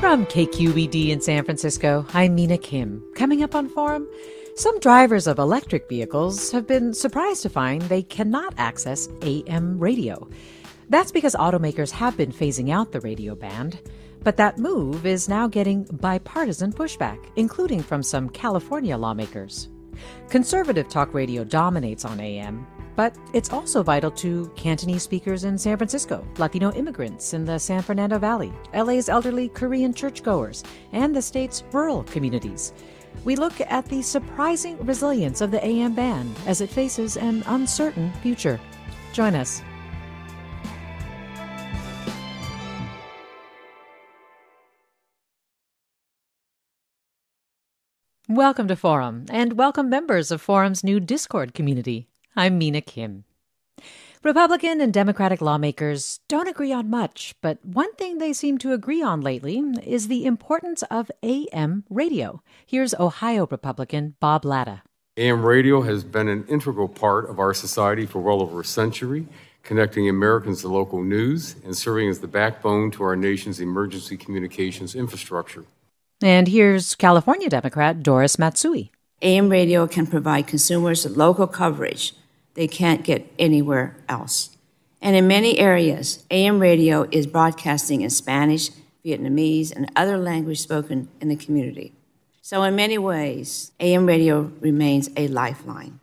From KQED in San Francisco, I'm Mina Kim. Coming up on Forum, some drivers of electric vehicles have been surprised to find they cannot access AM radio. That's because automakers have been phasing out the radio band. But that move is now getting bipartisan pushback, including from some California lawmakers. Conservative talk radio dominates on AM, but it's also vital to Cantonese speakers in San Francisco, Latino immigrants in the San Fernando Valley, LA's elderly Korean churchgoers, and the state's rural communities. We look at the surprising resilience of the AM band as it faces an uncertain future. Join us. Welcome to Forum, and welcome members of Forum's new Discord community. I'm Mina Kim. Republican and Democratic lawmakers don't agree on much, but one thing they seem to agree on lately is the importance of AM radio. Here's Ohio Republican Bob Latta. AM radio has been an integral part of our society for well over a century, connecting Americans to local news and serving as the backbone to our nation's emergency communications infrastructure. And here's California Democrat Doris Matsui. AM radio can provide consumers local coverage they can't get anywhere else. And in many areas, AM radio is broadcasting in Spanish, Vietnamese, and other language spoken in the community. So, in many ways, AM radio remains a lifeline.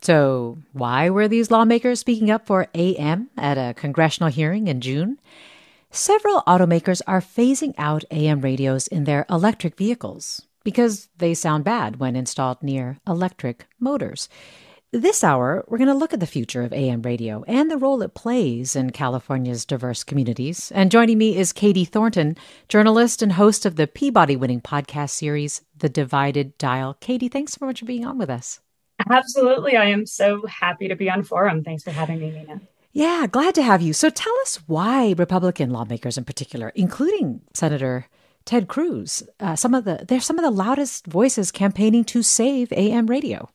So, why were these lawmakers speaking up for AM at a congressional hearing in June? Several automakers are phasing out AM radios in their electric vehicles because they sound bad when installed near electric motors. This hour, we're going to look at the future of AM radio and the role it plays in California's diverse communities. And joining me is Katie Thornton, journalist and host of the Peabody winning podcast series, The Divided Dial. Katie, thanks so much for being on with us. Absolutely. I am so happy to be on Forum. Thanks for having me, Mina. Yeah, glad to have you. So tell us why Republican lawmakers in particular, including Senator Ted Cruz, uh, some of the they're some of the loudest voices campaigning to save AM radio.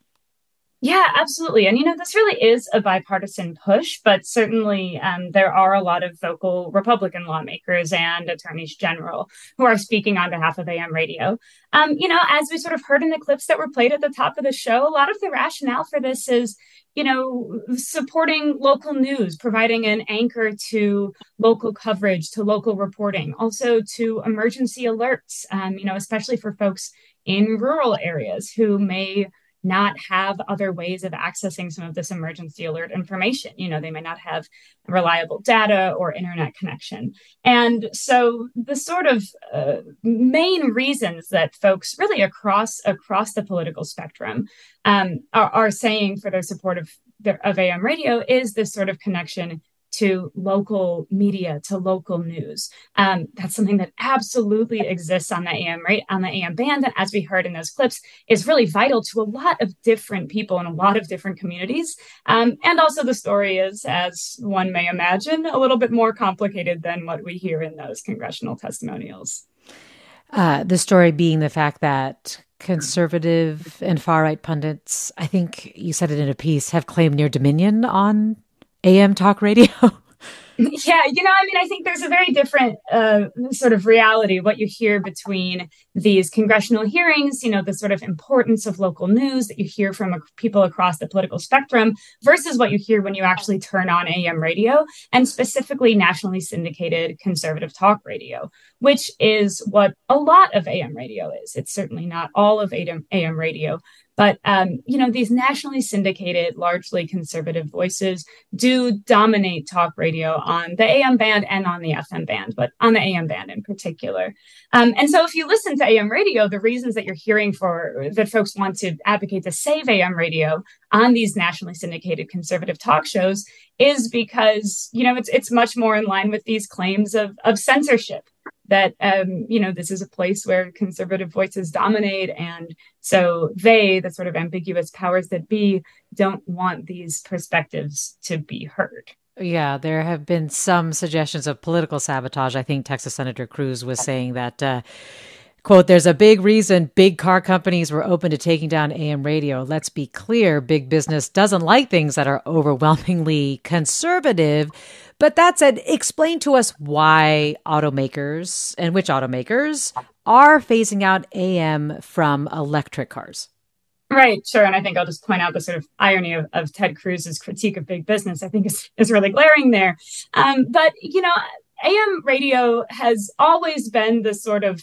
Yeah, absolutely. And, you know, this really is a bipartisan push, but certainly um, there are a lot of vocal Republican lawmakers and attorneys general who are speaking on behalf of AM radio. Um, you know, as we sort of heard in the clips that were played at the top of the show, a lot of the rationale for this is, you know, supporting local news, providing an anchor to local coverage, to local reporting, also to emergency alerts, um, you know, especially for folks in rural areas who may not have other ways of accessing some of this emergency alert information. You know, they may not have reliable data or internet connection. And so the sort of uh, main reasons that folks really across across the political spectrum um, are, are, saying for their support of, of AM radio is this sort of connection to local media, to local news. Um, that's something that absolutely exists on the AM right on the AM band, and as we heard in those clips, is really vital to a lot of different people in a lot of different communities. Um, and also, the story is, as one may imagine, a little bit more complicated than what we hear in those congressional testimonials. Uh, the story being the fact that conservative and far right pundits, I think you said it in a piece, have claimed near dominion on AM talk radio. yeah, you know, I mean, I think there's a very different uh, sort of reality what you hear between these congressional hearings, you know, the sort of importance of local news that you hear from people across the political spectrum versus what you hear when you actually turn on AM radio and specifically nationally syndicated conservative talk radio, which is what a lot of AM radio is. It's certainly not all of AM, AM radio, but um, you know, these nationally syndicated, largely conservative voices do dominate talk radio on the AM band and on the FM band, but on the AM band in particular. Um, and so, if you listen to AM radio, the reasons that you're hearing for that folks want to advocate to save AM radio on these nationally syndicated conservative talk shows is because you know it's it's much more in line with these claims of of censorship that um, you know this is a place where conservative voices dominate and so they the sort of ambiguous powers that be don't want these perspectives to be heard yeah, there have been some suggestions of political sabotage. I think Texas Senator Cruz was saying that uh, Quote, there's a big reason big car companies were open to taking down AM radio. Let's be clear big business doesn't like things that are overwhelmingly conservative. But that said, explain to us why automakers and which automakers are phasing out AM from electric cars. Right, sure. And I think I'll just point out the sort of irony of, of Ted Cruz's critique of big business, I think is, is really glaring there. Um, but, you know, AM radio has always been the sort of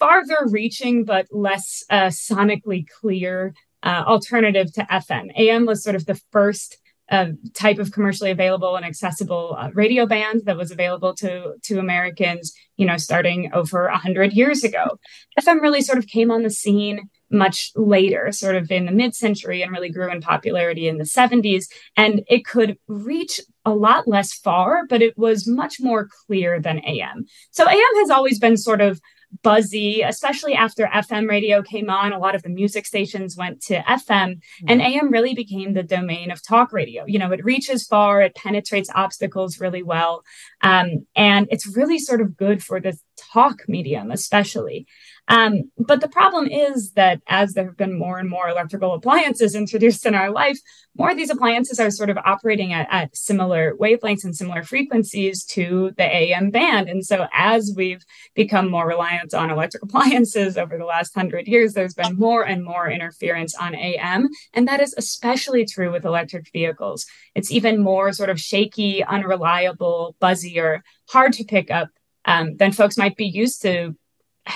farther reaching but less uh, sonically clear uh, alternative to FM. AM was sort of the first uh, type of commercially available and accessible uh, radio band that was available to to Americans, you know, starting over a hundred years ago. FM really sort of came on the scene much later, sort of in the mid-century, and really grew in popularity in the 70s. And it could reach a lot less far, but it was much more clear than AM. So AM has always been sort of buzzy, especially after FM radio came on. A lot of the music stations went to FM, and AM mm-hmm. really became the domain of talk radio. You know, it reaches far, it penetrates obstacles really well, um, and it's really sort of good for the talk medium, especially. Um, but the problem is that as there have been more and more electrical appliances introduced in our life, more of these appliances are sort of operating at, at similar wavelengths and similar frequencies to the AM band. And so as we've become more reliant on electric appliances over the last hundred years, there's been more and more interference on AM. And that is especially true with electric vehicles. It's even more sort of shaky, unreliable, buzzier, hard to pick up um, than folks might be used to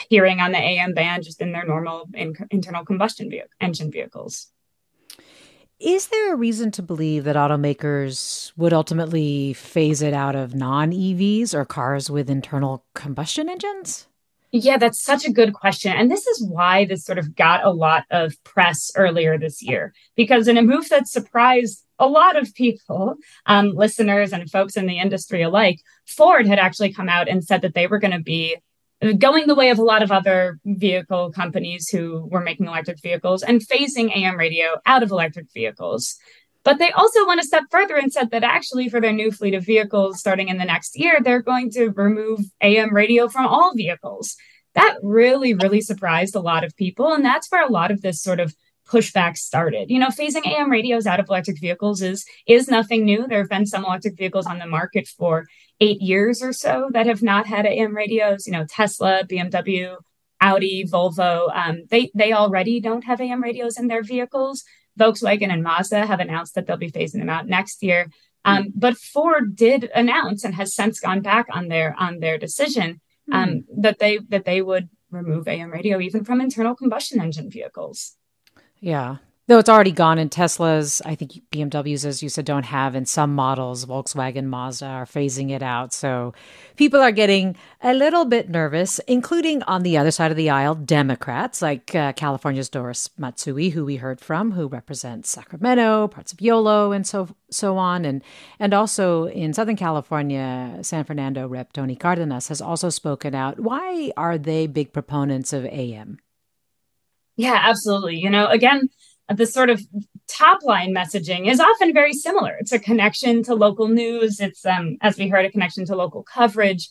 hearing on the AM band just in their normal in- internal combustion vehicle, engine vehicles. Is there a reason to believe that automakers would ultimately phase it out of non EVs or cars with internal combustion engines? Yeah, that's such a good question. And this is why this sort of got a lot of press earlier this year, because in a move that surprised a lot of people, um, listeners and folks in the industry alike, Ford had actually come out and said that they were going to be going the way of a lot of other vehicle companies who were making electric vehicles and phasing AM radio out of electric vehicles. But they also went a step further and said that actually, for their new fleet of vehicles starting in the next year, they're going to remove AM radio from all vehicles. That really, really surprised a lot of people. And that's where a lot of this sort of pushback started. You know, phasing AM radios out of electric vehicles is is nothing new. There have been some electric vehicles on the market for eight years or so that have not had AM radios. You know, Tesla, BMW, Audi, Volvo, um, they they already don't have AM radios in their vehicles. Volkswagen and Mazda have announced that they'll be phasing them out next year. Um, but Ford did announce and has since gone back on their on their decision um, mm. that they that they would remove AM radio even from internal combustion engine vehicles. Yeah. Though it's already gone in Teslas, I think BMWs, as you said, don't have in some models. Volkswagen, Mazda are phasing it out. So people are getting a little bit nervous, including on the other side of the aisle, Democrats like uh, California's Doris Matsui, who we heard from, who represents Sacramento, parts of Yolo, and so so on. And and also in Southern California, San Fernando Rep Tony Cardenas has also spoken out. Why are they big proponents of AM? Yeah, absolutely. You know, again the sort of top line messaging is often very similar. It's a connection to local news. It's, um, as we heard, a connection to local coverage.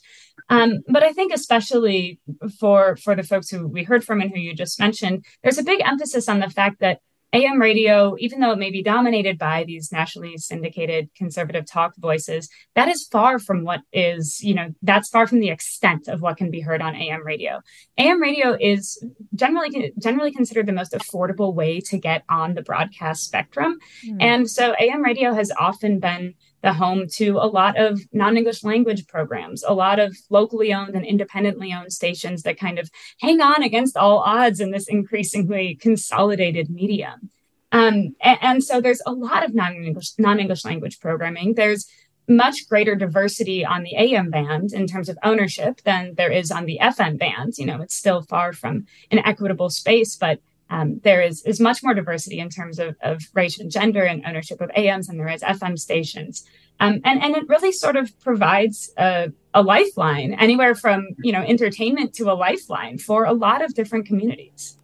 Um, but I think especially for for the folks who we heard from and who you just mentioned, there's a big emphasis on the fact that AM radio, even though it may be dominated by these nationally syndicated conservative talk voices, that is far from what is, you know, that's far from the extent of what can be heard on AM radio. AM radio is generally generally considered the most affordable way to get on the broadcast spectrum. Mm. And so AM radio has often been the home to a lot of non English language programs, a lot of locally owned and independently owned stations that kind of hang on against all odds in this increasingly consolidated medium. Um, and, and, so there's a lot of non-English non-English language programming. There's much greater diversity on the AM band in terms of ownership than there is on the FM band. You know, it's still far from an equitable space, but um, there is, is much more diversity in terms of, of race and gender and ownership of AMs and there is FM stations. Um, and, and it really sort of provides a, a lifeline, anywhere from, you know, entertainment to a lifeline for a lot of different communities.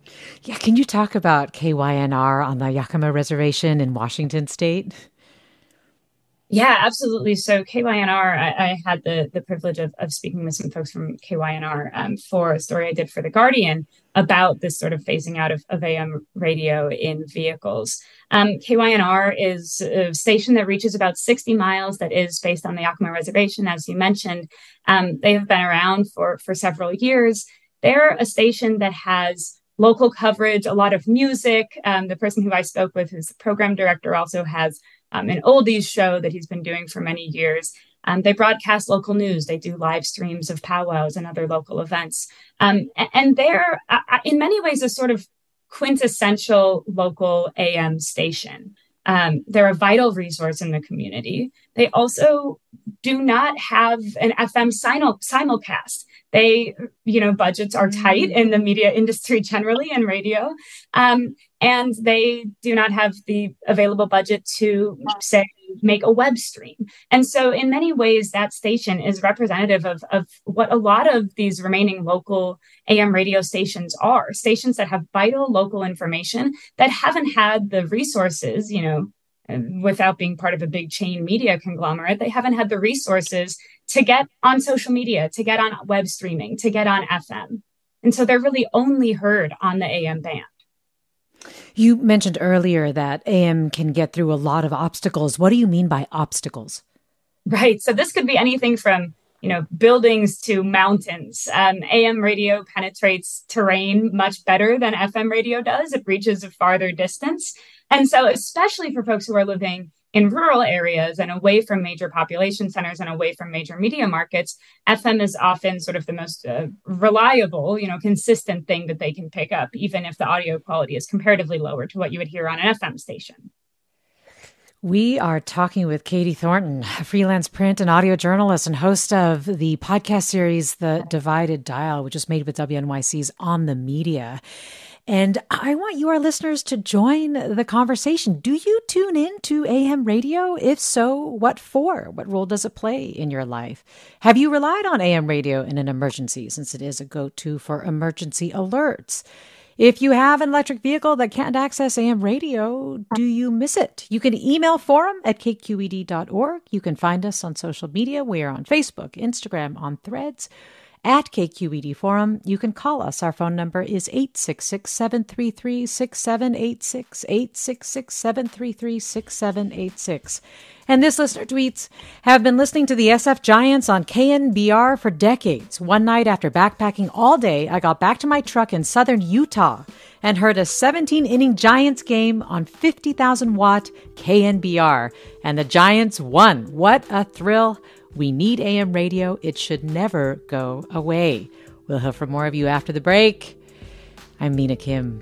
Yeah, can you talk about KYNR on the Yakama Reservation in Washington State? Yeah, absolutely. So KYNR, I, I had the the privilege of, of speaking with some folks from KYNR um, for a story I did for The Guardian about this sort of phasing out of, of AM radio in vehicles. Um, KYNR is a station that reaches about 60 miles that is based on the Yakama Reservation, as you mentioned. Um, they have been around for, for several years. They're a station that has local coverage, a lot of music. Um, the person who I spoke with, who's the program director, also has um, an oldies show that he's been doing for many years. Um, they broadcast local news. They do live streams of powwows and other local events. Um, and they're, uh, in many ways, a sort of quintessential local AM station. Um, they're a vital resource in the community. They also do not have an FM simul- simulcast. They, you know, budgets are tight in the media industry generally and radio. Um, and they do not have the available budget to say make a web stream. And so in many ways that station is representative of, of what a lot of these remaining local am radio stations are. Stations that have vital local information that haven't had the resources you know without being part of a big chain media conglomerate they haven't had the resources to get on social media to get on web streaming to get on fm and so they're really only heard on the am band you mentioned earlier that AM can get through a lot of obstacles. What do you mean by obstacles? Right. So this could be anything from you know buildings to mountains. Um, AM radio penetrates terrain much better than FM radio does. It reaches a farther distance, and so especially for folks who are living in rural areas and away from major population centers and away from major media markets, FM is often sort of the most uh, reliable, you know, consistent thing that they can pick up, even if the audio quality is comparatively lower to what you would hear on an FM station. We are talking with Katie Thornton, freelance print and audio journalist and host of the podcast series The Divided Dial, which is made with WNYC's On the Media. And I want you, our listeners, to join the conversation. Do you tune in to AM radio? If so, what for? What role does it play in your life? Have you relied on AM radio in an emergency, since it is a go to for emergency alerts? If you have an electric vehicle that can't access AM radio, do you miss it? You can email forum at kqed.org. You can find us on social media. We are on Facebook, Instagram, on threads at KQED Forum. You can call us. Our phone number is 866 733 6786. 866 733 6786. And this listener tweets Have been listening to the SF Giants on KNBR for decades. One night after backpacking all day, I got back to my truck in southern Utah and heard a 17 inning Giants game on 50,000 watt KNBR. And the Giants won. What a thrill! We need AM radio. It should never go away. We'll hear from more of you after the break. I'm Mina Kim.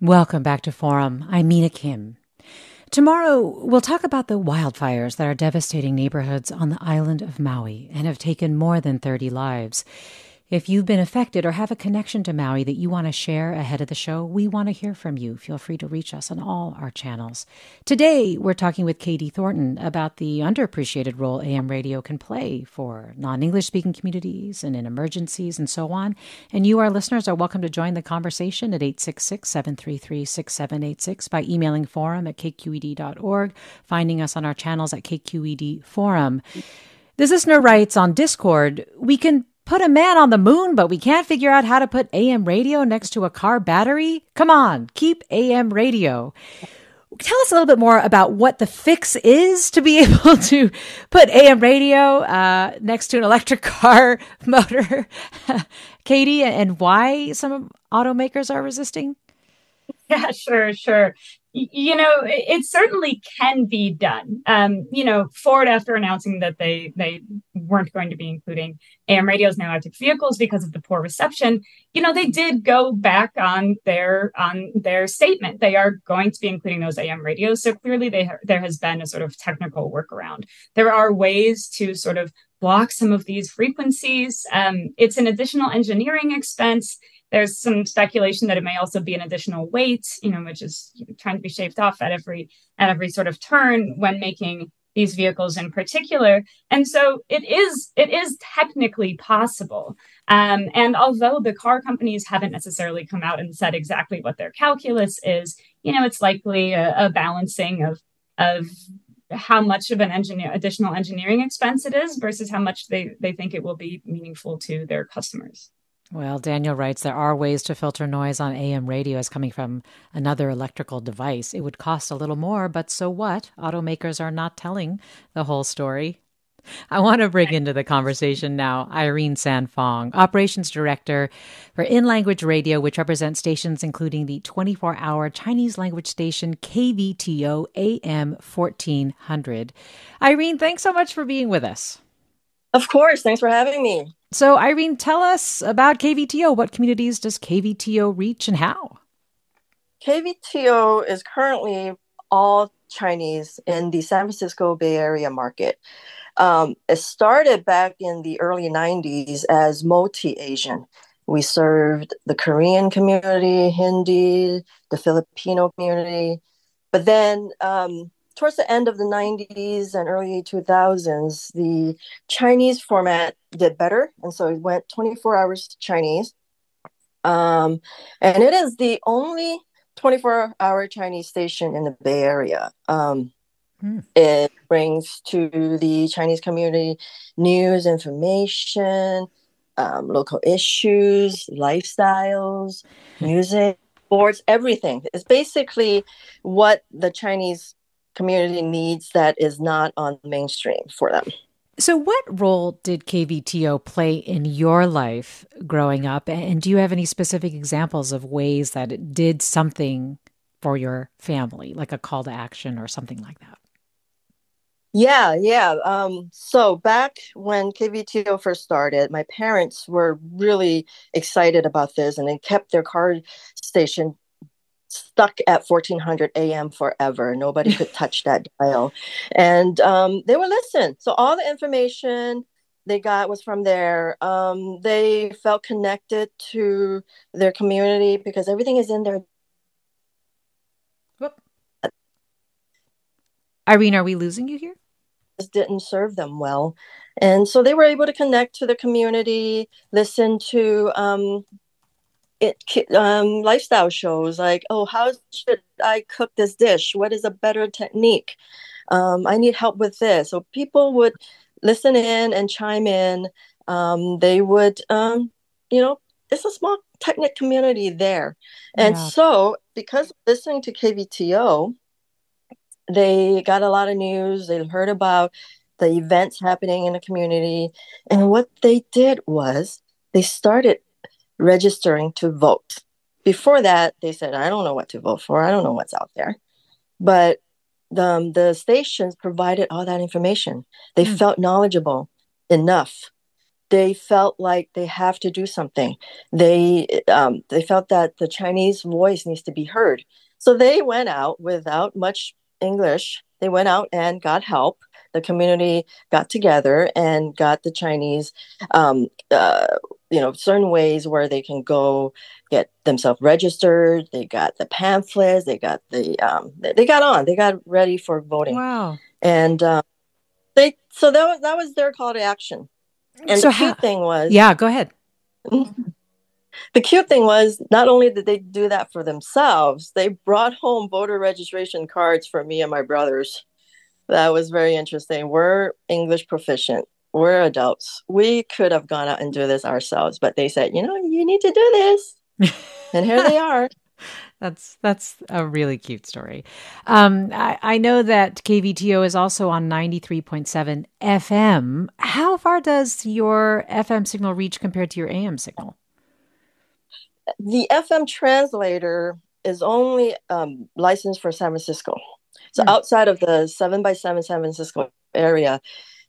Welcome back to Forum. I'm Mina Kim. Tomorrow, we'll talk about the wildfires that are devastating neighborhoods on the island of Maui and have taken more than 30 lives. If you've been affected or have a connection to Maui that you want to share ahead of the show, we want to hear from you. Feel free to reach us on all our channels. Today, we're talking with Katie Thornton about the underappreciated role AM radio can play for non English speaking communities and in emergencies and so on. And you, our listeners, are welcome to join the conversation at 866 733 6786 by emailing forum at kqed.org, finding us on our channels at KQED Forum. This listener writes on Discord, we can put a man on the moon, but we can't figure out how to put AM radio next to a car battery? Come on, keep AM radio. Tell us a little bit more about what the fix is to be able to put AM radio uh, next to an electric car motor, Katie, and why some automakers are resisting. Yeah, sure, sure you know it, certainly can be done. Um, you know ford after announcing that they they weren't going to be including am radios in electric vehicles because of the poor reception you know they did go back on their on their statement. They are going to be including those am radios. So clearly they ha- there has been a sort of technical workaround. There are ways to sort of block some of these frequencies um, it's an additional engineering expense there's some speculation that it may also be an additional weight, you know, which is trying to be shaved off at every at every sort of turn when making these vehicles in particular. And so it is it is technically possible. Um, and although the car companies haven't necessarily come out and said exactly what their calculus is, you know, it's likely a, a balancing of of how much of an engineer additional engineering expense it is versus how much they they think it will be meaningful to their customers. Well, Daniel writes there are ways to filter noise on AM radios coming from another electrical device. It would cost a little more, but so what? Automakers are not telling the whole story. I want to bring into the conversation now Irene Tsan Fong, Operations Director for In Language Radio, which represents stations including the 24 hour Chinese language station KVTO AM 1400. Irene, thanks so much for being with us. Of course. Thanks for having me. So, Irene, tell us about KVTO. What communities does KVTO reach and how? KVTO is currently all Chinese in the San Francisco Bay Area market. Um, it started back in the early 90s as multi Asian. We served the Korean community, Hindi, the Filipino community. But then um, towards the end of the 90s and early 2000s, the Chinese format did better. And so it went 24 hours to Chinese. Um, and it is the only 24 hour Chinese station in the Bay Area. Um, hmm. It brings to the Chinese community news, information, um, local issues, lifestyles, music, sports, everything. It's basically what the Chinese community needs that is not on mainstream for them. So, what role did KVTO play in your life growing up? And do you have any specific examples of ways that it did something for your family, like a call to action or something like that? Yeah, yeah. Um, so back when KVTO first started, my parents were really excited about this and they kept their car station stuck at 1400 AM forever. Nobody could touch that dial. And um, they would listen. So all the information they got was from there. Um, they felt connected to their community because everything is in their. Irene, are we losing you here? Didn't serve them well, and so they were able to connect to the community, listen to um, it, um, lifestyle shows like, oh, how should I cook this dish? What is a better technique? Um, I need help with this. So people would listen in and chime in. Um, they would, um, you know, it's a small technic community there. And yeah. so, because listening to KVTO, they got a lot of news. They heard about the events happening in the community. And what they did was they started registering to vote. Before that, they said, I don't know what to vote for. I don't know what's out there. But the, um, the stations provided all that information. They mm. felt knowledgeable enough. They felt like they have to do something. They um, they felt that the Chinese voice needs to be heard. So they went out without much English. They went out and got help. The community got together and got the Chinese, um, uh, you know, certain ways where they can go get themselves registered. They got the pamphlets. They got the um, they got on. They got ready for voting. Wow! And um, they so that was that was their call to action. And so the cute thing was, yeah, go ahead. The cute thing was not only did they do that for themselves, they brought home voter registration cards for me and my brothers. That was very interesting. We're English proficient we're adults. We could have gone out and do this ourselves, but they said, you know, you need to do this. and here they are. That's that's a really cute story. Um, I, I know that KVTO is also on 93.7 FM. How far does your FM signal reach compared to your AM signal? The FM translator is only um, licensed for San Francisco. So hmm. outside of the 7 by 7 San Francisco area,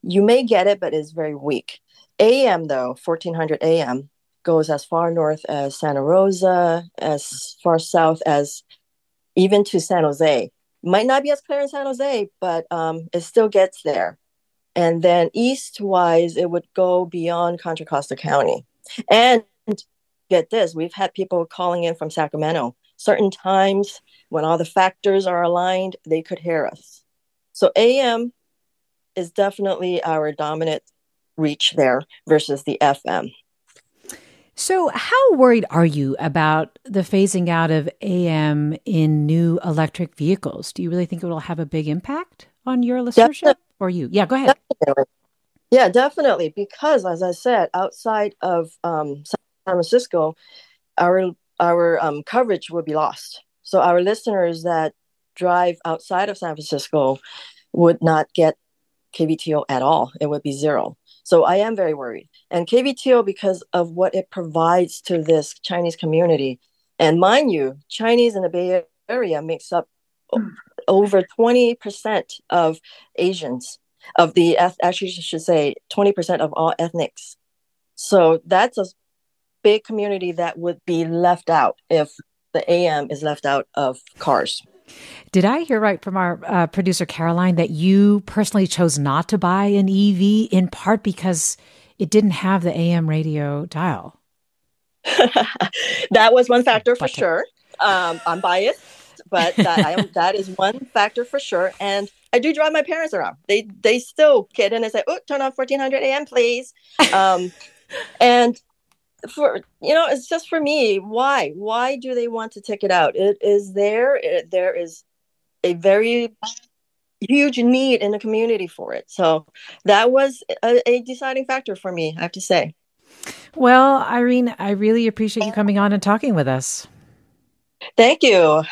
you may get it, but it's very weak. AM though, 1400 AM goes as far north as Santa Rosa, as far south as even to San Jose. Might not be as clear in San Jose, but um, it still gets there. And then east wise, it would go beyond Contra Costa County. And get this, we've had people calling in from Sacramento. Certain times when all the factors are aligned, they could hear us. So AM is definitely our dominant reach there versus the FM. So, how worried are you about the phasing out of AM in new electric vehicles? Do you really think it will have a big impact on your listenership definitely. or you? Yeah, go ahead. Definitely. Yeah, definitely. Because, as I said, outside of um, Francisco, our our um, coverage would be lost. So, our listeners that drive outside of San Francisco would not get KVTO at all. It would be zero. So I am very worried. And KVTO, because of what it provides to this Chinese community, and mind you, Chinese in the Bay Area makes up over 20% of Asians, of the, actually, I should say 20% of all ethnics. So that's a big community that would be left out if the AM is left out of cars. Did I hear right from our uh, producer Caroline that you personally chose not to buy an EV in part because it didn't have the AM radio dial? that was one factor for sure. Um, I'm biased, but that, am, that is one factor for sure. And I do drive my parents around. They they still get in and say, "Oh, turn on 1400 AM, please." Um, and for you know it's just for me. Why? Why do they want to take it out? It is there. It, there is a very huge need in the community for it. So that was a, a deciding factor for me i have to say. Well irene i really appreciate you coming on and talking with us. Thank you.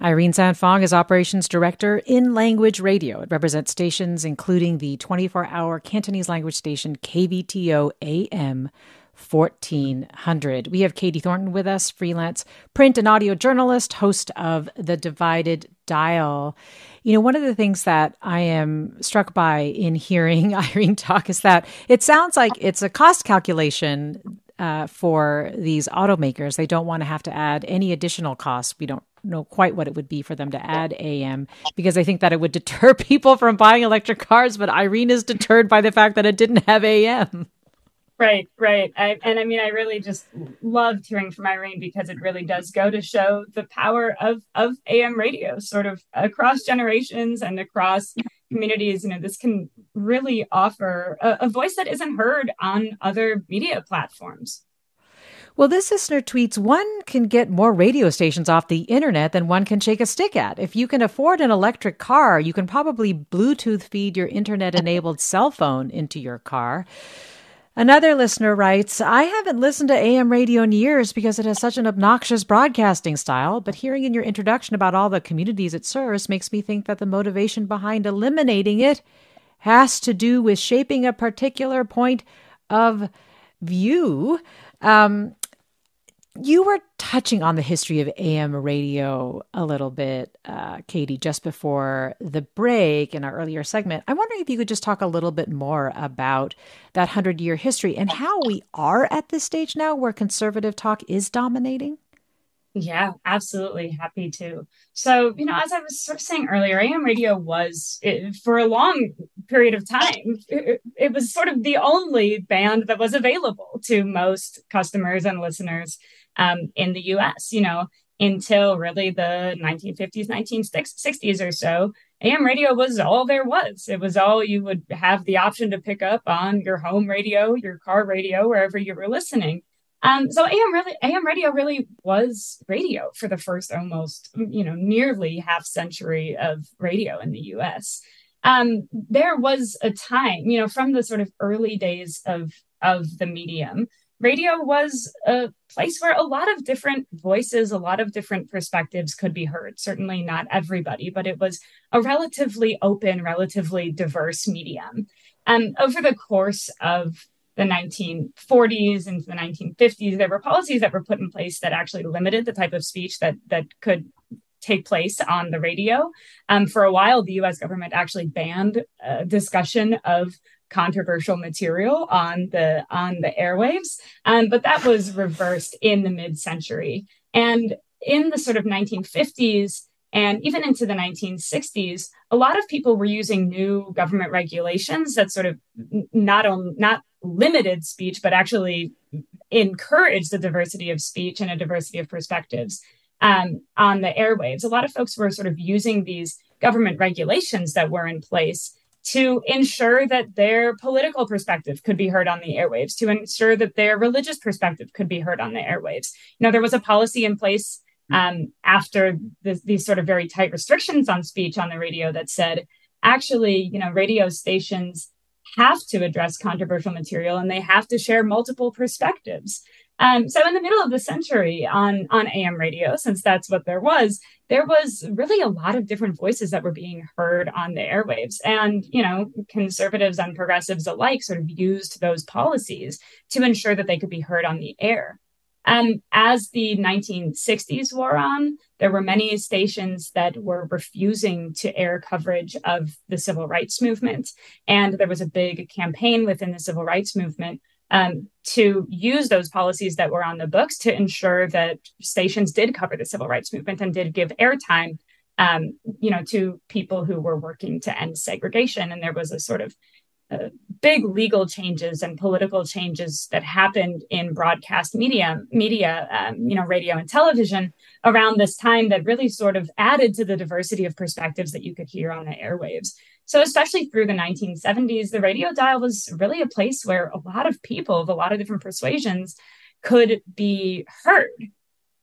Irene Tsan Fong is Operations Director in Language Radio. It represents stations including the 24 hour Cantonese language station KVTO AM 1400. We have Katie Thornton with us, freelance print and audio journalist, host of The Divided Dial. You know, one of the things that I am struck by in hearing Irene talk is that it sounds like it's a cost calculation uh, for these automakers. They don't want to have to add any additional costs. We don't know quite what it would be for them to add AM because I think that it would deter people from buying electric cars. But Irene is deterred by the fact that it didn't have AM. Right, right. I, and I mean, I really just loved hearing from Irene because it really does go to show the power of of AM radio, sort of across generations and across communities. You know, this can really offer a, a voice that isn't heard on other media platforms. Well, this listener tweets one can get more radio stations off the internet than one can shake a stick at. If you can afford an electric car, you can probably Bluetooth feed your internet enabled cell phone into your car. Another listener writes, I haven't listened to AM radio in years because it has such an obnoxious broadcasting style, but hearing in your introduction about all the communities it serves makes me think that the motivation behind eliminating it has to do with shaping a particular point of view. Um, you were touching on the history of AM radio a little bit, uh, Katie, just before the break in our earlier segment. I'm wondering if you could just talk a little bit more about that 100 year history and how we are at this stage now where conservative talk is dominating. Yeah, absolutely. Happy to. So, you know, as I was sort of saying earlier, AM radio was, it, for a long period of time, it, it was sort of the only band that was available to most customers and listeners um, in the US, you know, until really the 1950s, 1960s or so. AM radio was all there was. It was all you would have the option to pick up on your home radio, your car radio, wherever you were listening. Um, so AM really, AM radio really was radio for the first almost, you know, nearly half century of radio in the U.S. Um, there was a time, you know, from the sort of early days of of the medium radio was a place where a lot of different voices, a lot of different perspectives could be heard. Certainly not everybody, but it was a relatively open, relatively diverse medium. And over the course of the 1940s into the 1950s, there were policies that were put in place that actually limited the type of speech that that could take place on the radio. Um, for a while, the U.S. government actually banned uh, discussion of controversial material on the on the airwaves. Um, but that was reversed in the mid-century. And in the sort of 1950s and even into the 1960s a lot of people were using new government regulations that sort of not only not limited speech but actually encouraged the diversity of speech and a diversity of perspectives um, on the airwaves. A lot of folks were sort of using these government regulations that were in place to ensure that their political perspective could be heard on the airwaves, to ensure that their religious perspective could be heard on the airwaves. You know, there was a policy in place um, after the, these sort of very tight restrictions on speech on the radio that said, actually, you know, radio stations have to address controversial material and they have to share multiple perspectives. Um, so in the middle of the century on on AM radio, since that's what there was, there was really a lot of different voices that were being heard on the airwaves, and you know, conservatives and progressives alike sort of used those policies to ensure that they could be heard on the air. Um, as the 1960s wore on, there were many stations that were refusing to air coverage of the civil rights movement, and there was a big campaign within the civil rights movement um, to use those policies that were on the books to ensure that stations did cover the civil rights movement and did give airtime, um, you know, to people who were working to end segregation. And there was a sort of uh, big legal changes and political changes that happened in broadcast media, media, um, you know, radio and television around this time that really sort of added to the diversity of perspectives that you could hear on the airwaves. So, especially through the 1970s, the radio dial was really a place where a lot of people of a lot of different persuasions could be heard.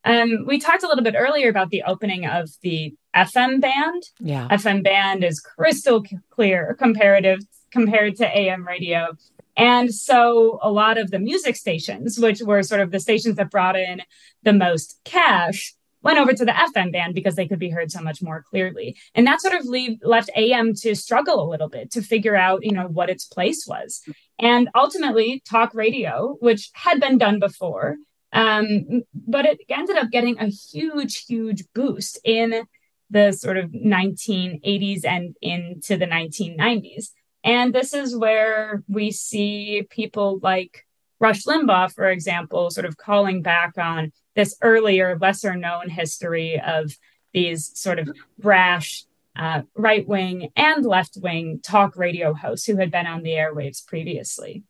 Um, we talked a little bit earlier about the opening of the FM band. Yeah. FM band is crystal clear comparative compared to AM radio. And so a lot of the music stations, which were sort of the stations that brought in the most cash, went over to the FM band because they could be heard so much more clearly. And that sort of leave, left AM to struggle a little bit to figure out, you know, what its place was. And ultimately, talk radio, which had been done before, um, but it ended up getting a huge, huge boost in the sort of 1980s and into the 1990s. And this is where we see people like Rush Limbaugh, for example, sort of calling back on this earlier, lesser known history of these sort of brash uh, right wing and left wing talk radio hosts who had been on the airwaves previously.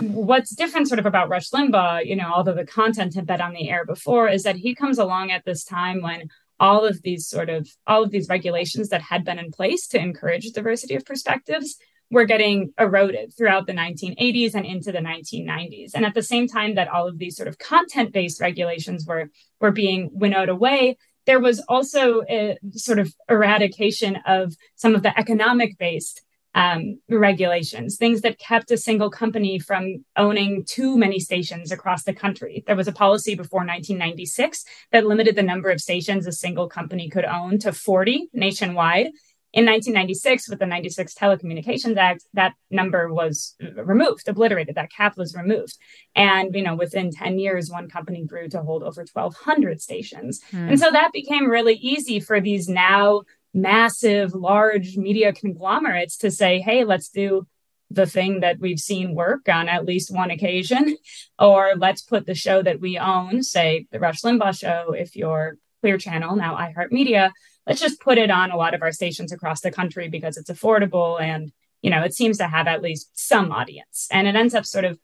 What's different, sort of, about Rush Limbaugh, you know, although the content had been on the air before, is that he comes along at this time when all of these sort of all of these regulations that had been in place to encourage diversity of perspectives were getting eroded throughout the 1980s and into the 1990s. And at the same time that all of these sort of content-based regulations were were being winnowed away, there was also a sort of eradication of some of the economic-based um, regulations, things that kept a single company from owning too many stations across the country. There was a policy before 1996 that limited the number of stations a single company could own to 40 nationwide in 1996 with the 96 telecommunications act that number was removed obliterated that cap was removed and you know within 10 years one company grew to hold over 1200 stations mm. and so that became really easy for these now massive large media conglomerates to say hey let's do the thing that we've seen work on at least one occasion or let's put the show that we own say the rush limbaugh show if you're clear channel now iheartmedia let's just put it on a lot of our stations across the country because it's affordable and you know it seems to have at least some audience and it ends up sort of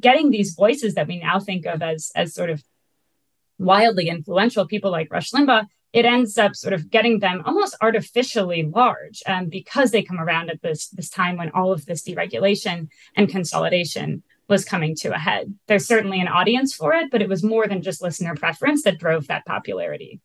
getting these voices that we now think of as as sort of wildly influential people like rush limbaugh it ends up sort of getting them almost artificially large um, because they come around at this this time when all of this deregulation and consolidation was coming to a head. There's certainly an audience for it, but it was more than just listener preference that drove that popularity.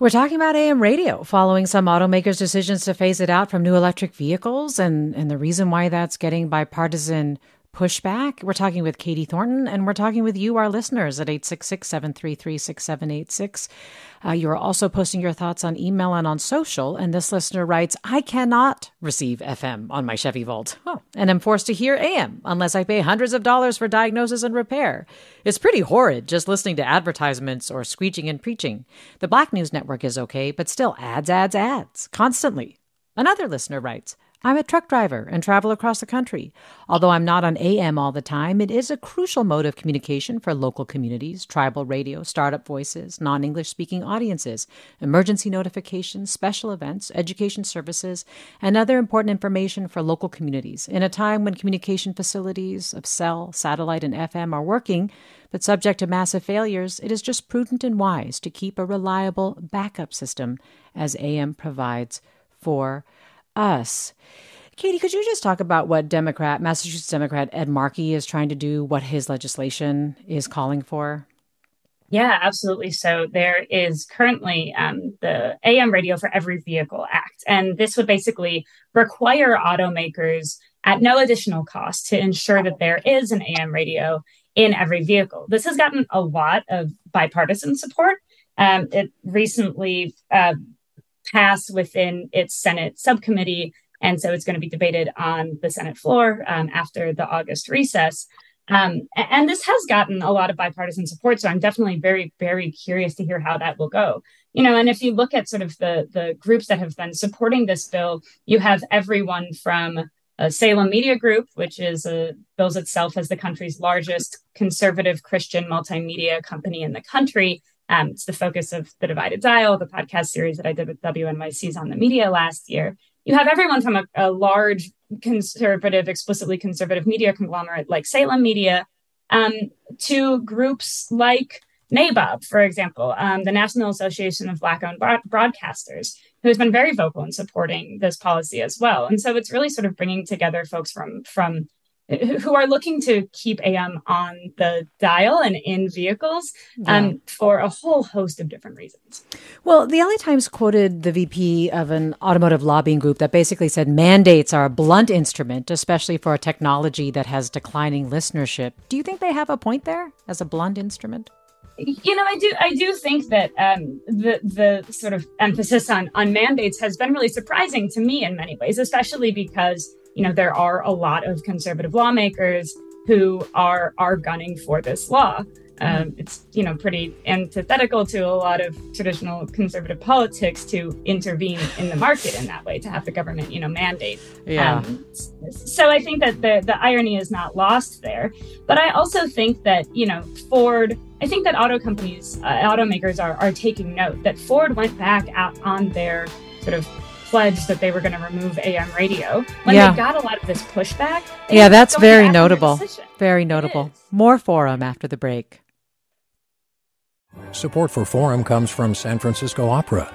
We're talking about AM radio following some automakers' decisions to phase it out from new electric vehicles and, and the reason why that's getting bipartisan pushback. We're talking with Katie Thornton and we're talking with you, our listeners, at 866 733 6786. Uh, you are also posting your thoughts on email and on social. And this listener writes, I cannot receive FM on my Chevy Volt oh, and am forced to hear AM unless I pay hundreds of dollars for diagnosis and repair. It's pretty horrid just listening to advertisements or screeching and preaching. The Black News Network is okay, but still ads, ads, ads constantly. Another listener writes, I'm a truck driver and travel across the country. Although I'm not on AM all the time, it is a crucial mode of communication for local communities, tribal radio, startup voices, non English speaking audiences, emergency notifications, special events, education services, and other important information for local communities. In a time when communication facilities of cell, satellite, and FM are working, but subject to massive failures, it is just prudent and wise to keep a reliable backup system as AM provides for us. Katie, could you just talk about what Democrat, Massachusetts Democrat Ed Markey is trying to do, what his legislation is calling for? Yeah, absolutely. So there is currently um, the AM Radio for Every Vehicle Act, and this would basically require automakers at no additional cost to ensure that there is an AM radio in every vehicle. This has gotten a lot of bipartisan support. Um, it recently uh, passed within its Senate subcommittee. And so it's going to be debated on the Senate floor um, after the August recess. Um, and this has gotten a lot of bipartisan support. So I'm definitely very, very curious to hear how that will go. You know, and if you look at sort of the, the groups that have been supporting this bill, you have everyone from a Salem Media Group, which is a, bills itself as the country's largest conservative Christian multimedia company in the country, um, it's the focus of the Divided Dial, the podcast series that I did with WNYC's on the media last year. You have everyone from a, a large conservative, explicitly conservative media conglomerate like Salem Media um, to groups like NABOB, for example, um, the National Association of Black owned Broadcasters, who has been very vocal in supporting this policy as well. And so it's really sort of bringing together folks from, from who are looking to keep AM on the dial and in vehicles um, yeah. for a whole host of different reasons. Well, the LA Times quoted the VP of an automotive lobbying group that basically said mandates are a blunt instrument, especially for a technology that has declining listenership. Do you think they have a point there as a blunt instrument? you know i do i do think that um, the the sort of emphasis on on mandates has been really surprising to me in many ways especially because you know, there are a lot of conservative lawmakers who are are gunning for this law. Um, it's you know pretty antithetical to a lot of traditional conservative politics to intervene in the market in that way to have the government you know mandate. Yeah. Um, so I think that the the irony is not lost there, but I also think that you know Ford. I think that auto companies, uh, automakers are are taking note that Ford went back out on their sort of pledge that they were going to remove AM radio when Yeah. they got a lot of this pushback. Yeah, that's very back on their notable. Very notable. More forum after the break. Support for Forum comes from San Francisco Opera.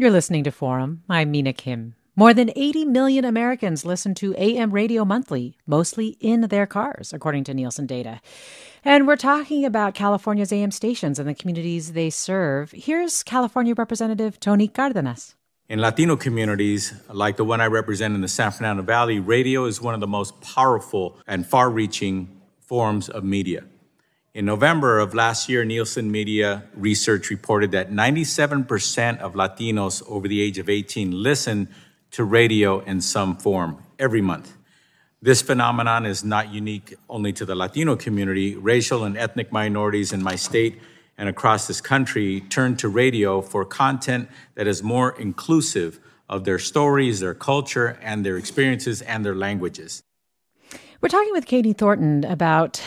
You're listening to Forum. I'm Mina Kim. More than 80 million Americans listen to AM radio monthly, mostly in their cars, according to Nielsen data. And we're talking about California's AM stations and the communities they serve. Here's California Representative Tony Cardenas. In Latino communities, like the one I represent in the San Fernando Valley, radio is one of the most powerful and far reaching forms of media. In November of last year, Nielsen Media Research reported that 97% of Latinos over the age of 18 listen to radio in some form every month. This phenomenon is not unique only to the Latino community. Racial and ethnic minorities in my state and across this country turn to radio for content that is more inclusive of their stories, their culture, and their experiences and their languages. We're talking with Katie Thornton about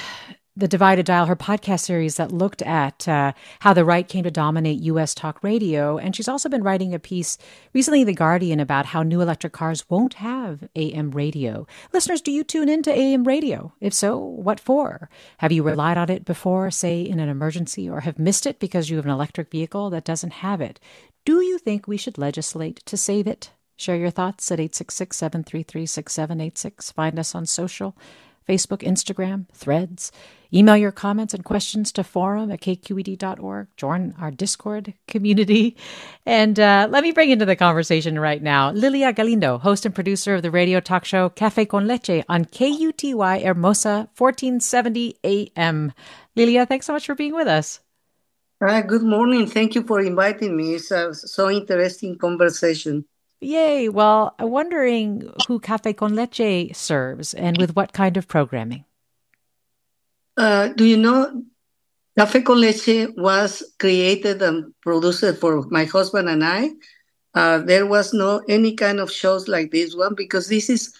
the Divided Dial, her podcast series that looked at uh, how the right came to dominate U.S. talk radio. And she's also been writing a piece recently in The Guardian about how new electric cars won't have AM radio. Listeners, do you tune into AM radio? If so, what for? Have you relied on it before, say in an emergency, or have missed it because you have an electric vehicle that doesn't have it? Do you think we should legislate to save it? Share your thoughts at 866 733 6786. Find us on social Facebook, Instagram, threads. Email your comments and questions to forum at kqed.org. Join our Discord community. And uh, let me bring into the conversation right now Lilia Galindo, host and producer of the radio talk show Cafe con Leche on KUTY Hermosa 1470 AM. Lilia, thanks so much for being with us. Uh, good morning. Thank you for inviting me. It's a so interesting conversation. Yay. Well, I'm wondering who Cafe con Leche serves and with what kind of programming. Uh, do you know Café con Leche was created and produced for my husband and I. Uh, there was no any kind of shows like this one because this is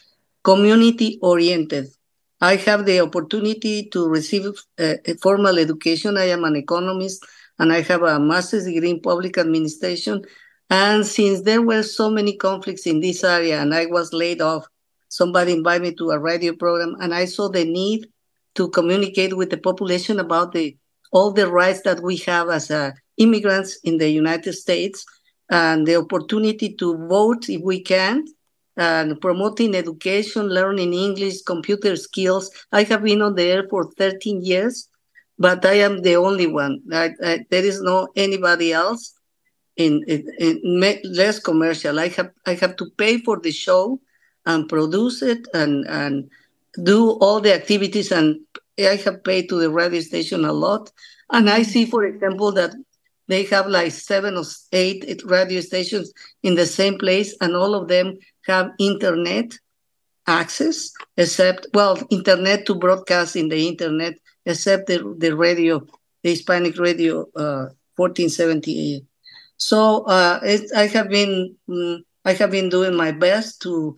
community oriented. I have the opportunity to receive uh, a formal education. I am an economist and I have a master's degree in public administration. And since there were so many conflicts in this area and I was laid off, somebody invited me to a radio program and I saw the need to communicate with the population about the all the rights that we have as uh, immigrants in the United States and the opportunity to vote if we can and promoting education, learning English, computer skills. I have been on the air for 13 years, but I am the only one. I, I, there is no anybody else in, less commercial. I have I have to pay for the show and produce it and and do all the activities and I have paid to the radio station a lot. And I see, for example, that they have like seven or eight radio stations in the same place, and all of them have internet access, except, well, internet to broadcast in the internet, except the, the radio, the Hispanic radio uh, 1478. So uh, it, I have been mm, I have been doing my best to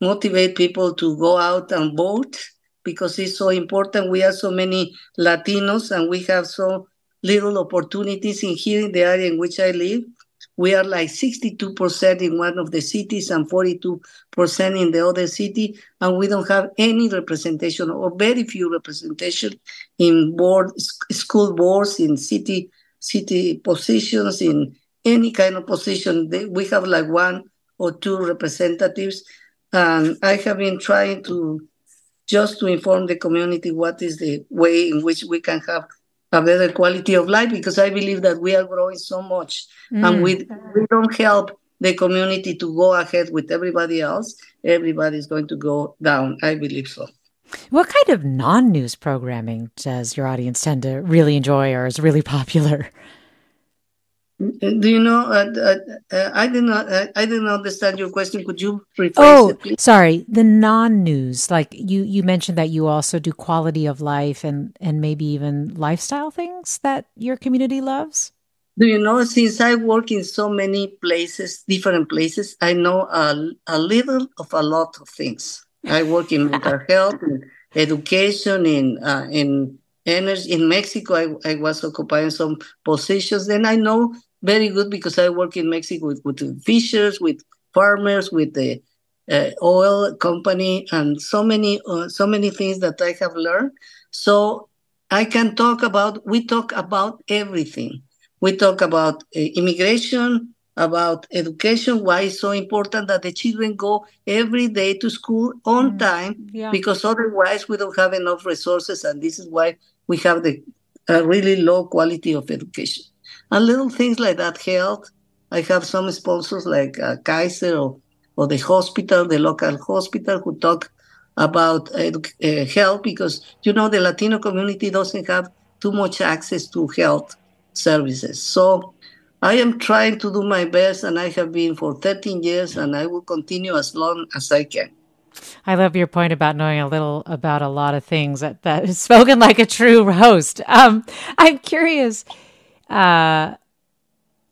motivate people to go out and vote because it's so important. We are so many Latinos and we have so little opportunities in here in the area in which I live. We are like 62% in one of the cities and 42% in the other city, and we don't have any representation or very few representation in board school boards, in city city positions, in any kind of position. We have like one or two representatives, and I have been trying to just to inform the community what is the way in which we can have a better quality of life because I believe that we are growing so much mm. and we, we don't help the community to go ahead with everybody else, everybody's going to go down. I believe so. What kind of non news programming does your audience tend to really enjoy or is really popular? Do you know? Uh, uh, uh, I did not. Uh, I didn't understand your question. Could you rephrase oh, it? Please? sorry. The non-news, like you, you mentioned that you also do quality of life and and maybe even lifestyle things that your community loves. Do you know? Since I work in so many places, different places, I know a, a little of a lot of things. I work in mental health, in education, in uh, in energy. In Mexico, I, I was occupying some positions. Then I know very good because I work in Mexico with, with fishers, with farmers, with the uh, oil company, and so many uh, so many things that I have learned. So I can talk about. We talk about everything. We talk about uh, immigration, about education. Why it's so important that the children go every day to school on mm, time, yeah. because otherwise we don't have enough resources, and this is why we have the really low quality of education and little things like that health. I have some sponsors like uh, Kaiser or, or the hospital, the local hospital, who talk about uh, uh, health because you know the Latino community doesn't have too much access to health services. So I am trying to do my best, and I have been for 13 years, and I will continue as long as I can. I love your point about knowing a little about a lot of things. That that is spoken like a true host. Um, I'm curious uh,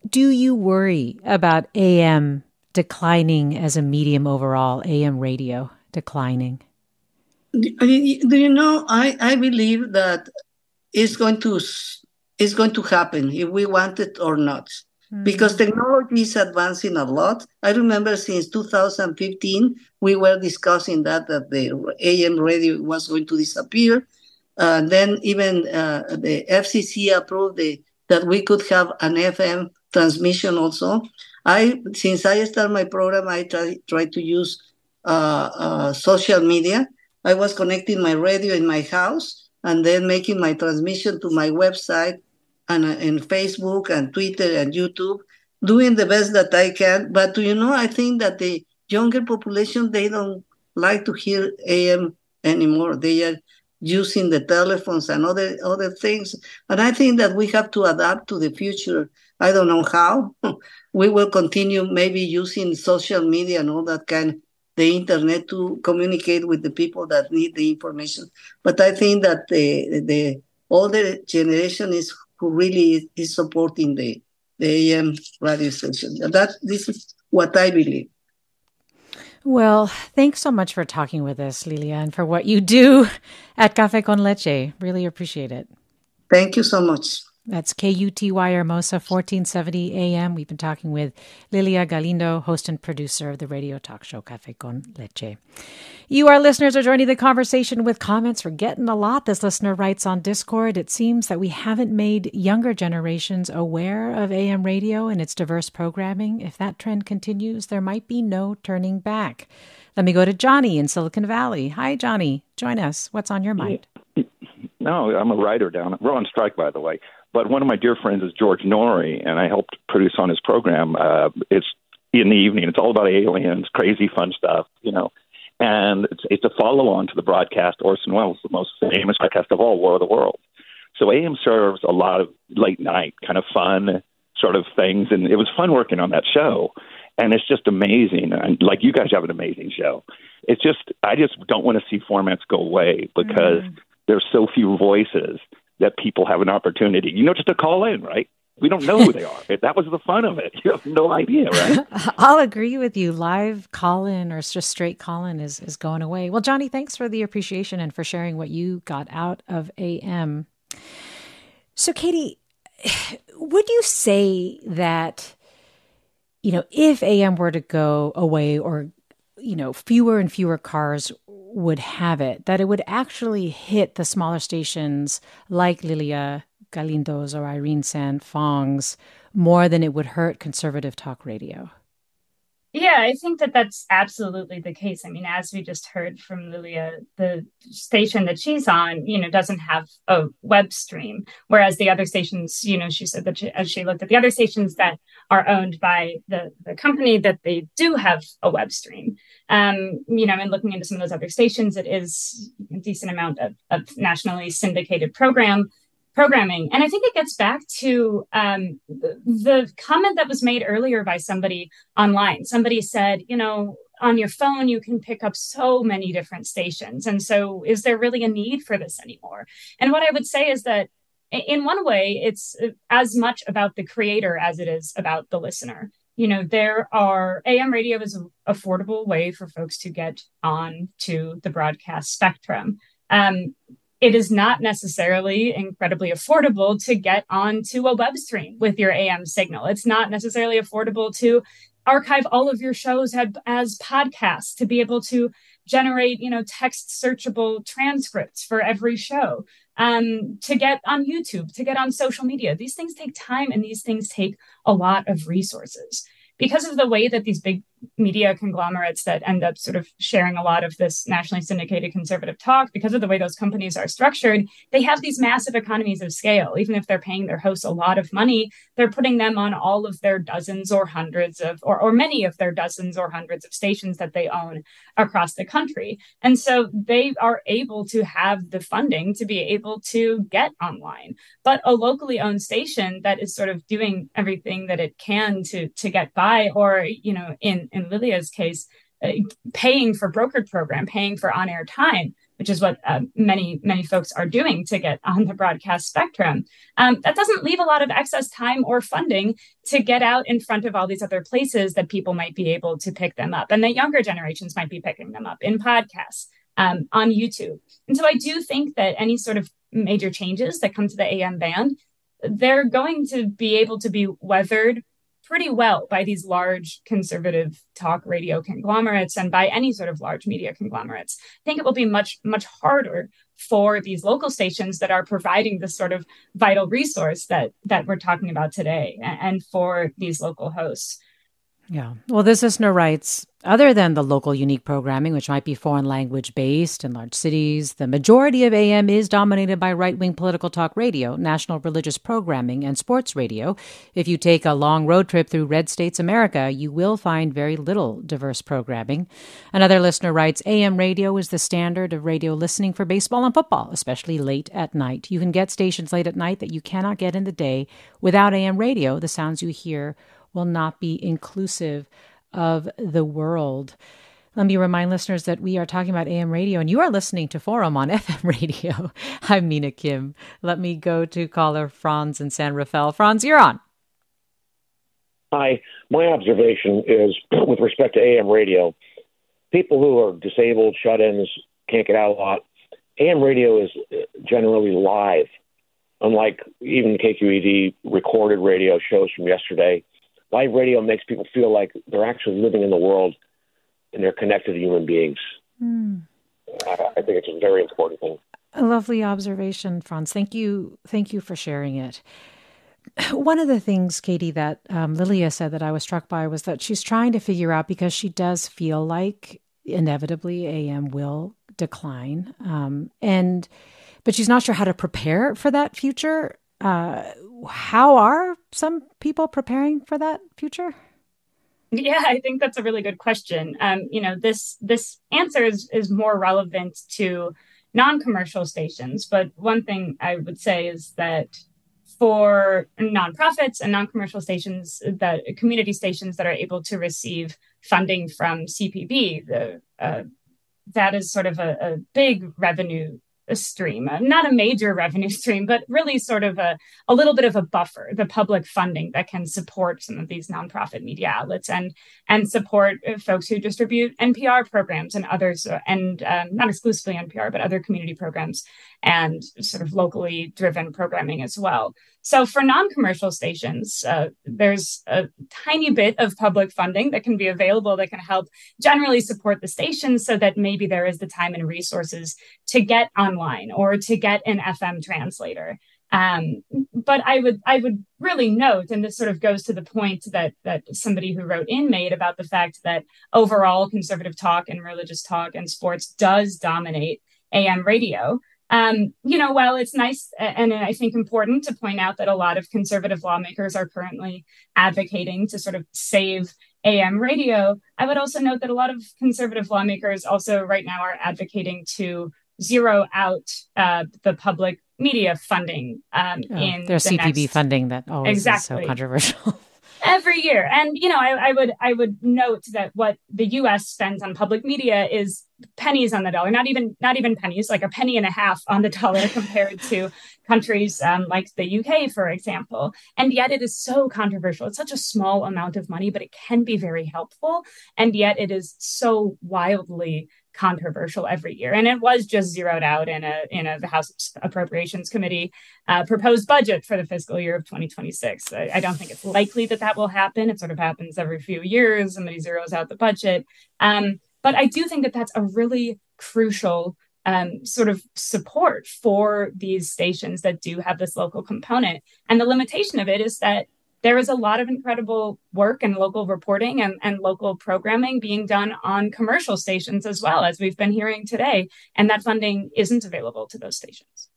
do you worry about AM declining as a medium overall, AM radio declining? Do you know? I, I believe that it's going to it's going to happen if we want it or not, mm-hmm. because technology is advancing a lot. I remember since 2015 we were discussing that that the AM radio was going to disappear. Uh, then even uh, the FCC approved the that we could have an FM transmission also. I since I started my program, I try try to use uh, uh, social media. I was connecting my radio in my house and then making my transmission to my website and uh, in Facebook and Twitter and YouTube, doing the best that I can. But do you know, I think that the younger population they don't like to hear AM anymore. They are using the telephones and other other things. And I think that we have to adapt to the future. I don't know how. we will continue maybe using social media and all that kind the internet to communicate with the people that need the information. But I think that the the older generation is who really is supporting the the AM radio station. That this is what I believe. Well, thanks so much for talking with us, Lilia, and for what you do at Cafe con Leche. Really appreciate it. Thank you so much. That's KUTY Hermosa, 1470 AM. We've been talking with Lilia Galindo, host and producer of the radio talk show Cafe con Leche. You, our listeners, are joining the conversation with comments. We're getting a lot. This listener writes on Discord It seems that we haven't made younger generations aware of AM radio and its diverse programming. If that trend continues, there might be no turning back. Let me go to Johnny in Silicon Valley. Hi, Johnny. Join us. What's on your mind? No, I'm a writer down. We're on strike, by the way. But one of my dear friends is George Noory, and I helped produce on his program. Uh, it's in the evening. It's all about aliens, crazy fun stuff, you know. And it's, it's a follow on to the broadcast Orson Welles, the most famous broadcast of all, War of the Worlds. So AM serves a lot of late night kind of fun sort of things, and it was fun working on that show. And it's just amazing. And like you guys have an amazing show. It's just I just don't want to see formats go away because mm. there's so few voices that people have an opportunity, you know, just to call in, right? We don't know who they are. That was the fun of it. You have no idea, right? I'll agree with you. Live call in or just straight call in is, is going away. Well, Johnny, thanks for the appreciation and for sharing what you got out of AM. So, Katie, would you say that, you know, if AM were to go away or, you know, fewer and fewer cars would have it, that it would actually hit the smaller stations like Lilia Galindo's or Irene Tsan Fong's more than it would hurt conservative talk radio? Yeah, I think that that's absolutely the case. I mean, as we just heard from Lilia, the station that she's on, you know, doesn't have a web stream, whereas the other stations, you know, she said that she, as she looked at the other stations that are owned by the, the company, that they do have a web stream. Um, you know, and looking into some of those other stations, it is a decent amount of, of nationally syndicated program programming. And I think it gets back to um, the, comment that was made earlier by somebody online. Somebody said, you know, on your phone, you can pick up so many different stations. And so, is there really a need for this anymore? And what I would say is that in one way, it's as much about the creator as it is about the listener. You know, there are AM radio is an affordable way for folks to get on to the broadcast spectrum. Um, it is not necessarily incredibly affordable to get onto a web stream with your AM signal. It's not necessarily affordable to archive all of your shows as podcasts to be able to generate you know text searchable transcripts for every show um, to get on youtube to get on social media these things take time and these things take a lot of resources because of the way that these big media conglomerates that end up sort of sharing a lot of this nationally syndicated conservative talk, because of the way those companies are structured, they have these massive economies of scale. Even if they're paying their hosts a lot of money, they're putting them on all of their dozens or hundreds of, or, or many of their dozens or hundreds of stations that they own across the country. And so they are able to have the funding to be able to get online. But a locally owned station that is sort of doing everything that it can to, to get by, or, you know, in in Lilia's case, uh, paying for brokered program, paying for on air time, which is what uh, many many folks are doing to get on the broadcast spectrum. Um, that doesn't leave a lot of excess time or funding to get out in front of all these other places that people might be able to pick them up, and the younger generations might be picking them up in podcasts. Um, on YouTube. And so I do think that any sort of major changes that come to the AM band, they're going to be able to be weathered pretty well by these large conservative talk radio conglomerates and by any sort of large media conglomerates. I think it will be much, much harder for these local stations that are providing this sort of vital resource that that we're talking about today and for these local hosts. Yeah. Well, this listener writes other than the local unique programming, which might be foreign language based in large cities, the majority of AM is dominated by right wing political talk radio, national religious programming, and sports radio. If you take a long road trip through red states America, you will find very little diverse programming. Another listener writes AM radio is the standard of radio listening for baseball and football, especially late at night. You can get stations late at night that you cannot get in the day. Without AM radio, the sounds you hear will not be inclusive of the world. Let me remind listeners that we are talking about AM radio and you are listening to Forum on FM radio. I'm Mina Kim. Let me go to caller Franz in San Rafael. Franz, you're on. Hi. My observation is with respect to AM radio, people who are disabled, shut ins, can't get out a lot, AM radio is uh, generally live, unlike even KQED recorded radio shows from yesterday live radio makes people feel like they're actually living in the world and they're connected to human beings. Mm. I, I think it's a very important thing. A lovely observation, Franz. Thank you. Thank you for sharing it. One of the things, Katie, that um, Lilia said that I was struck by was that she's trying to figure out because she does feel like inevitably AM will decline, um, and but she's not sure how to prepare for that future. Uh, how are some people preparing for that future? Yeah, I think that's a really good question. Um, you know, this this answer is is more relevant to non-commercial stations, but one thing I would say is that for nonprofits and non-commercial stations, that community stations that are able to receive funding from CPB, the uh, that is sort of a, a big revenue stream, uh, not a major revenue stream, but really sort of a, a little bit of a buffer, the public funding that can support some of these nonprofit media outlets and and support uh, folks who distribute NPR programs and others, uh, and um, not exclusively NPR, but other community programs and sort of locally driven programming as well. So for non-commercial stations, uh, there's a tiny bit of public funding that can be available that can help generally support the stations so that maybe there is the time and resources to get online or to get an FM translator. Um, but I would I would really note, and this sort of goes to the point that that somebody who wrote in made about the fact that overall conservative talk and religious talk and sports does dominate AM radio. Um, you know, while it's nice and I think important to point out that a lot of conservative lawmakers are currently advocating to sort of save AM radio, I would also note that a lot of conservative lawmakers also right now are advocating to zero out uh, the public media funding um, oh, in their the CPB next... funding that always exactly. is so controversial. Every year, and you know, I, I, would I would note that what the U.S. spends on public media is pennies on the dollar, not even not even pennies, like a penny and a half on the dollar compared to countries um, like the UK, for example. And yet, it is so controversial. It's such a small amount of money, but it can be very helpful, and yet it is so wildly controversial every year. And it was just zeroed out in a in a House Appropriations Committee uh, proposed budget for the fiscal year of 2026. I, I, don't think it's likely that that will happen. It sort of happens every few years. Somebody zeroes out the budget. Um, but I do think that that's a really crucial um, sort of support for these stations that do have this local component. And the limitation of it is that there is a lot of incredible work and local reporting and, and local programming being done on commercial stations as well, as we've been hearing today. And that funding isn't available to those stations.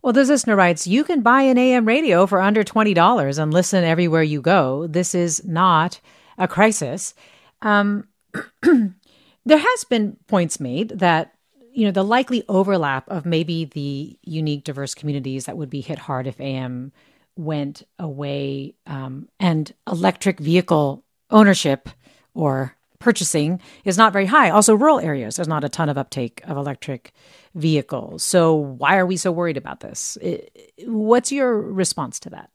Well, this listener writes, you can buy an AM radio for under $20 and listen everywhere you go. This is not a crisis. Um, there has been points made that you know the likely overlap of maybe the unique diverse communities that would be hit hard if am went away um, and electric vehicle ownership or purchasing is not very high. Also, rural areas, there's not a ton of uptake of electric vehicles. So, why are we so worried about this? What's your response to that?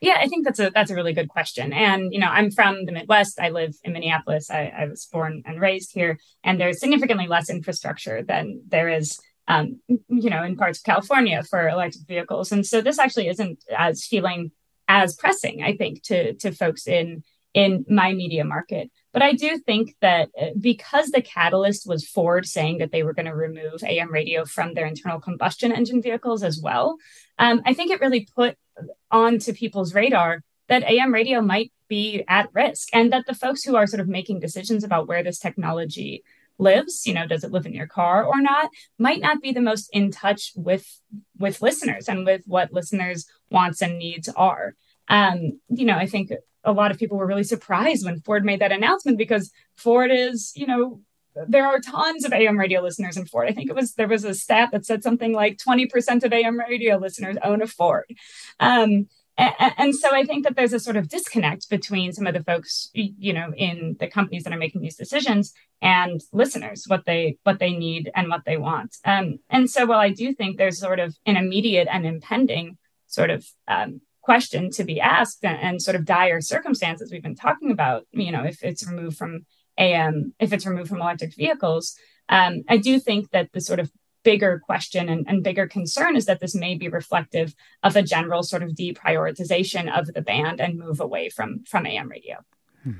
Yeah, I think that's a that's a really good question. And you know, I'm from the Midwest. I live in Minneapolis. I, I was born and raised here, and there's significantly less infrastructure than there is um, you know, in parts of California for electric vehicles. And so this actually isn't as feeling as pressing, I think, to to folks in in my media market. But I do think that uh, because the catalyst was Ford saying that they were going to remove AM radio from their internal combustion engine vehicles as well, um, I think it really put onto people's radar that AM radio might be at risk and that the folks who are sort of making decisions about where this technology lives you know does it live in your car or not might not be the most in touch with with listeners and with what listeners wants and needs are um you know i think a lot of people were really surprised when ford made that announcement because ford is you know there are tons of AM radio listeners in Ford. I think it was there was a stat that said something like 20% of AM radio listeners own a Ford. Um, and so I think that there's a sort of disconnect between some of the folks, you know, in the companies that are making these decisions and listeners, what they what they need and what they want. Um, and so, while I do think there's sort of an immediate and impending sort of um, question to be asked and, and, sort of dire circumstances we've been talking about, you know, if it's removed from AM, if it's removed from electric vehicles, um, I do think that the sort of bigger question and, and bigger concern is that this may be reflective of a general sort of deprioritization of the band and move away from from AM radio. Hmm.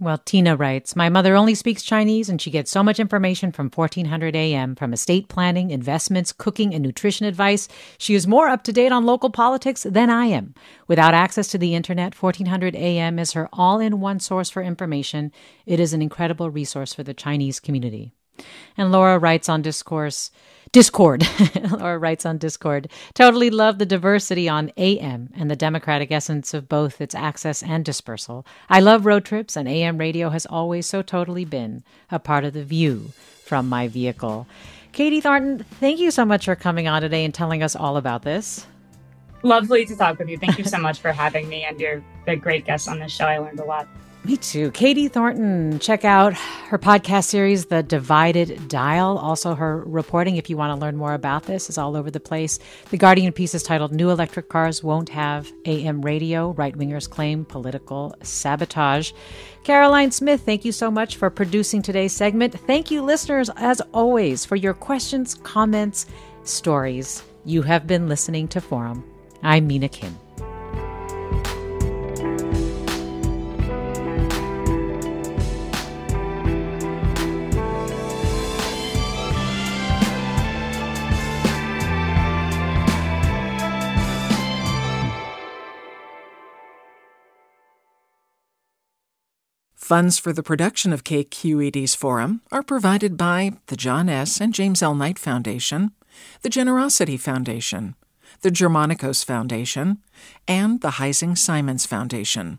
Well, Tina writes, My mother only speaks Chinese and she gets so much information from 1400 AM from estate planning, investments, cooking, and nutrition advice. She is more up to date on local politics than I am. Without access to the internet, 1400 AM is her all in one source for information. It is an incredible resource for the Chinese community. And Laura writes on Discourse, Discord. Laura writes on Discord, totally love the diversity on AM and the democratic essence of both its access and dispersal. I love road trips, and AM radio has always so totally been a part of the view from my vehicle. Katie Thornton, thank you so much for coming on today and telling us all about this. Lovely to talk with you. Thank you so much for having me, and you're the great guest on this show. I learned a lot. Me too. Katie Thornton, check out her podcast series, The Divided Dial. Also, her reporting, if you want to learn more about this, is all over the place. The Guardian piece is titled New Electric Cars Won't Have AM Radio. Right wingers claim political sabotage. Caroline Smith, thank you so much for producing today's segment. Thank you, listeners, as always, for your questions, comments, stories. You have been listening to Forum. I'm Mina Kim. Funds for the production of KQED's forum are provided by the John S. and James L. Knight Foundation, the Generosity Foundation, the Germanicos Foundation, and the Heising Simons Foundation.